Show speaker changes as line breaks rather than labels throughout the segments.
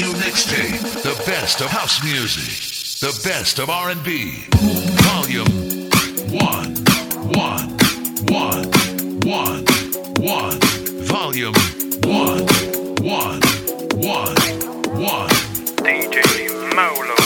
new mixtape. The best of house music. The best of R&B. Volume 1, 1, 1, 1, 1. Volume 1, 1, 1, 1.
DJ Molo.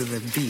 To the beach.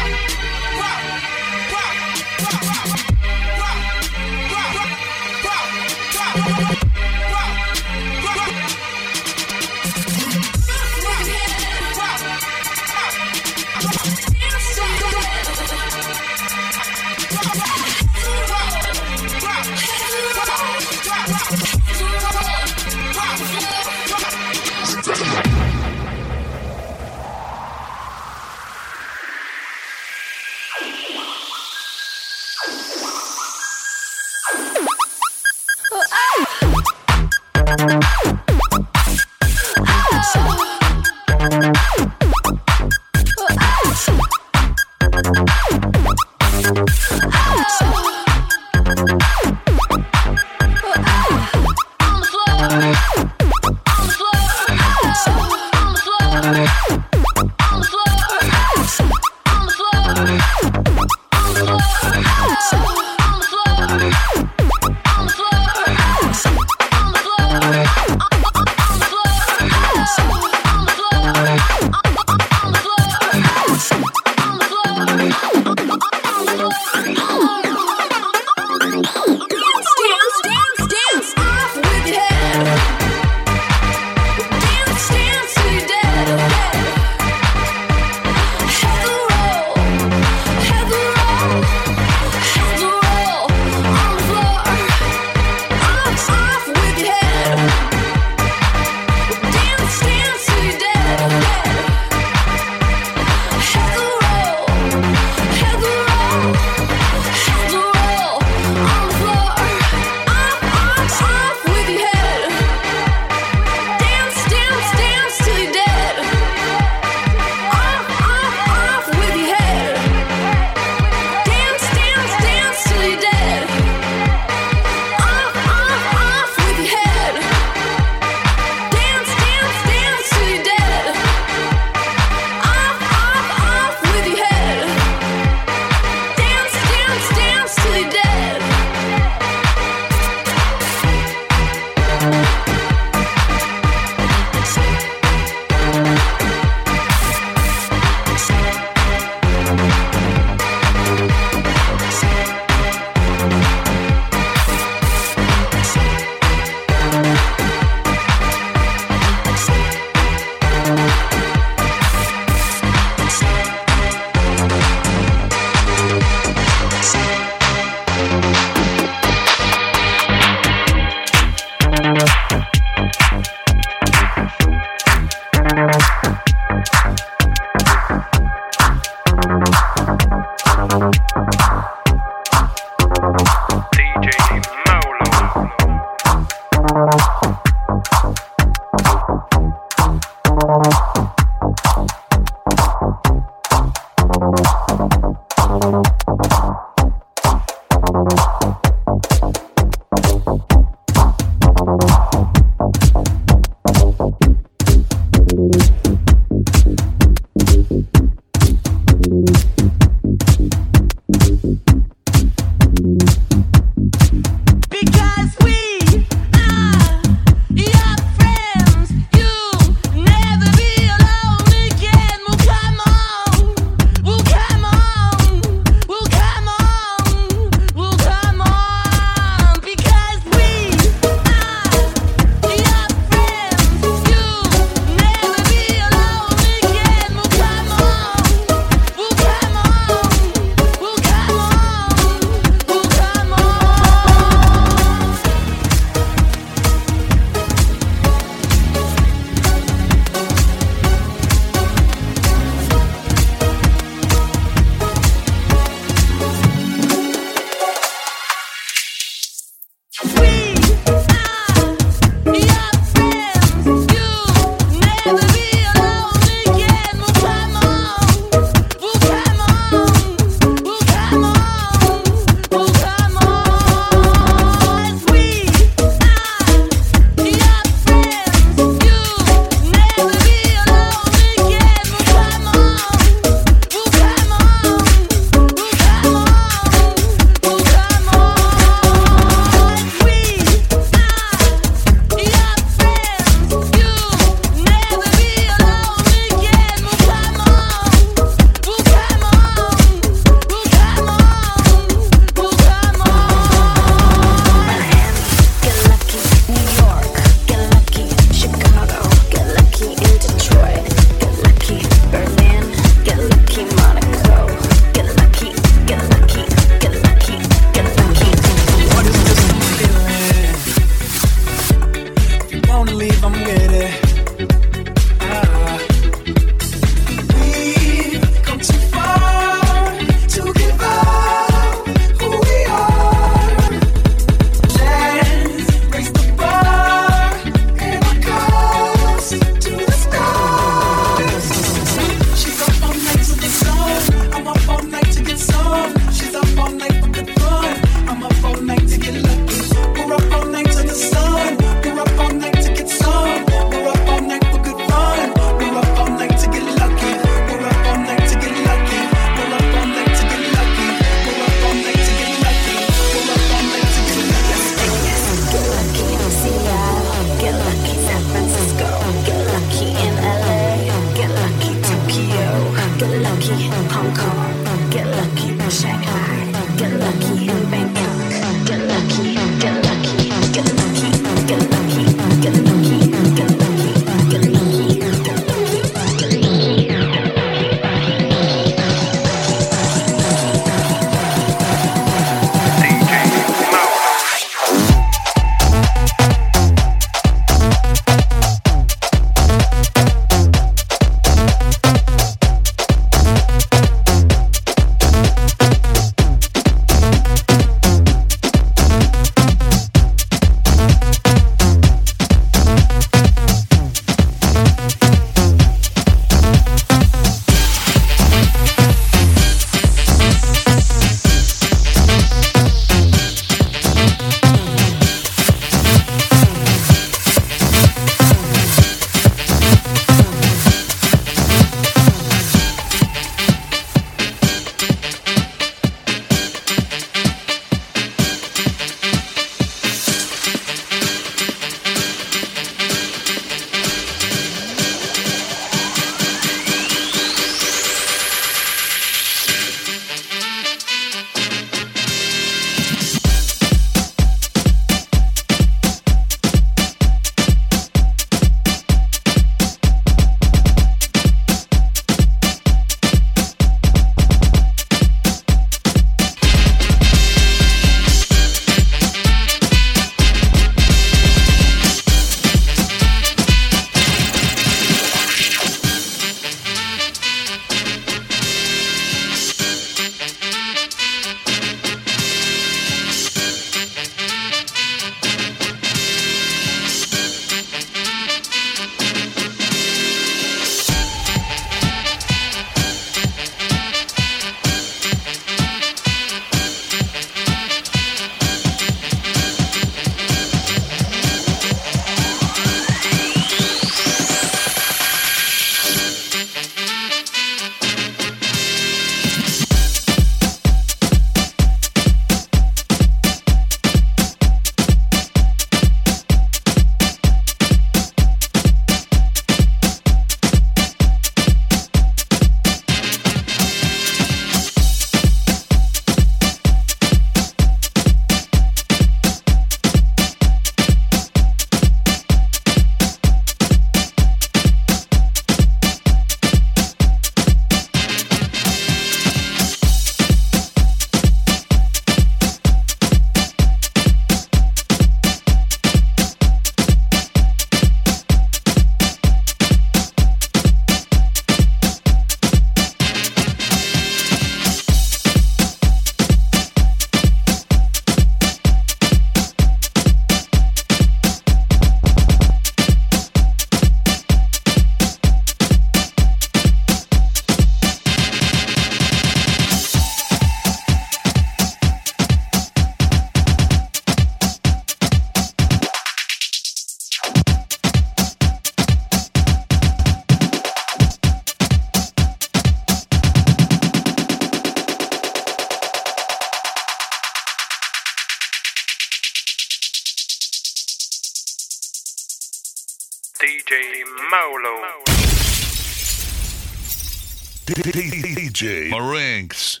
DJ Marinks.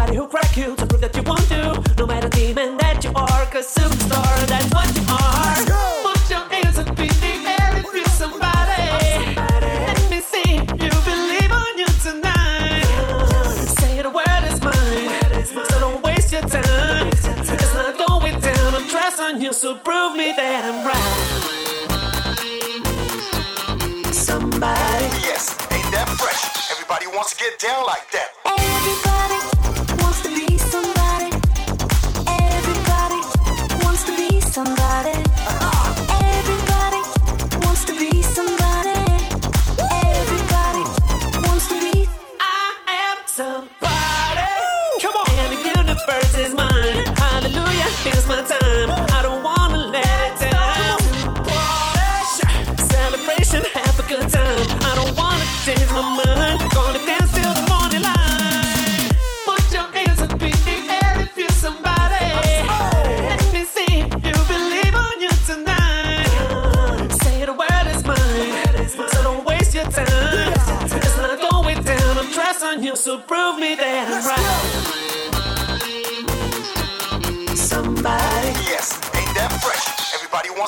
Somebody who crack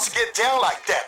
Wants to get down like that.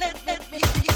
let, let me
be.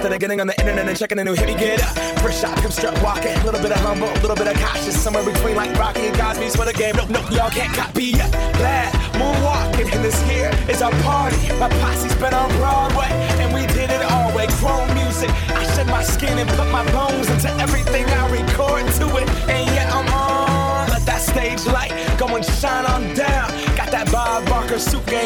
Instead of getting on the internet and checking a new hit, me get up. First shot, hip strut walking. A little bit of humble, a little bit of cautious. Somewhere between like Rocky and Cosby's for the game. Nope, nope, y'all can't copy yet. Glad moonwalking. And this here is our party. My posse's been on Broadway. And we did it all way. Grown music. I shed my skin and put my bones into everything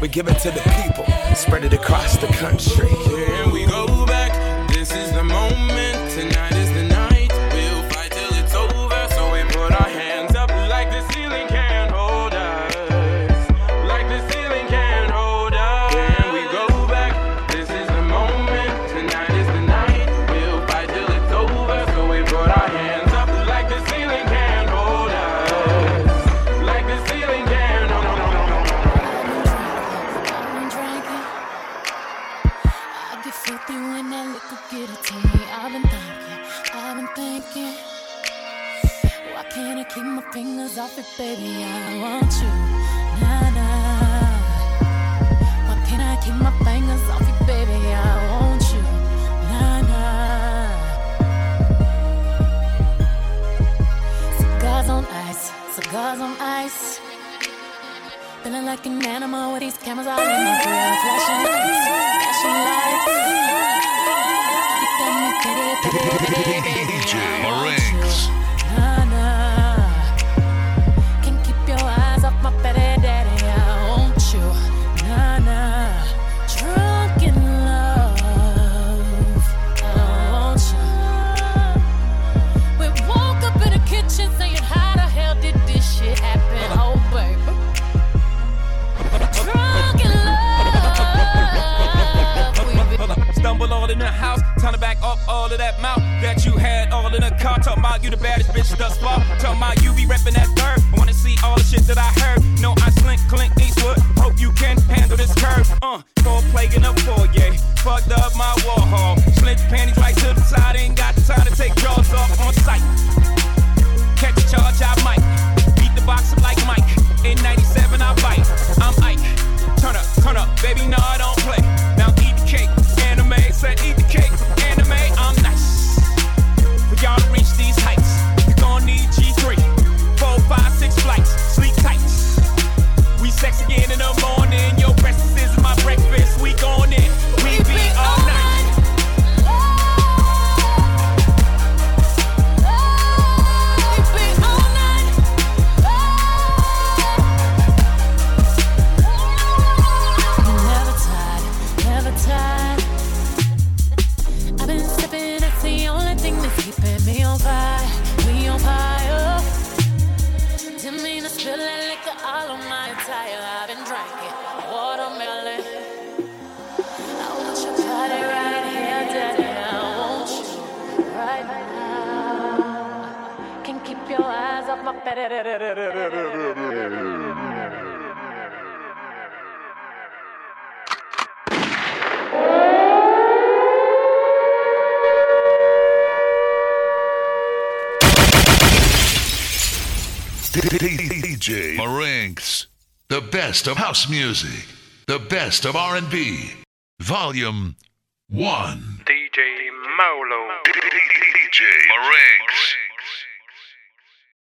we give it to the people, spread it across the country.
Here we go.
fucking animal with these cameras all in my grill. Flashing lights, flashing lights. You got me baby,
baby, baby. DJ Meringue. car, talking about you the baddest bitch thus far. Talking about you be reppin' that
best of house music, the best of R&B. Volume 1.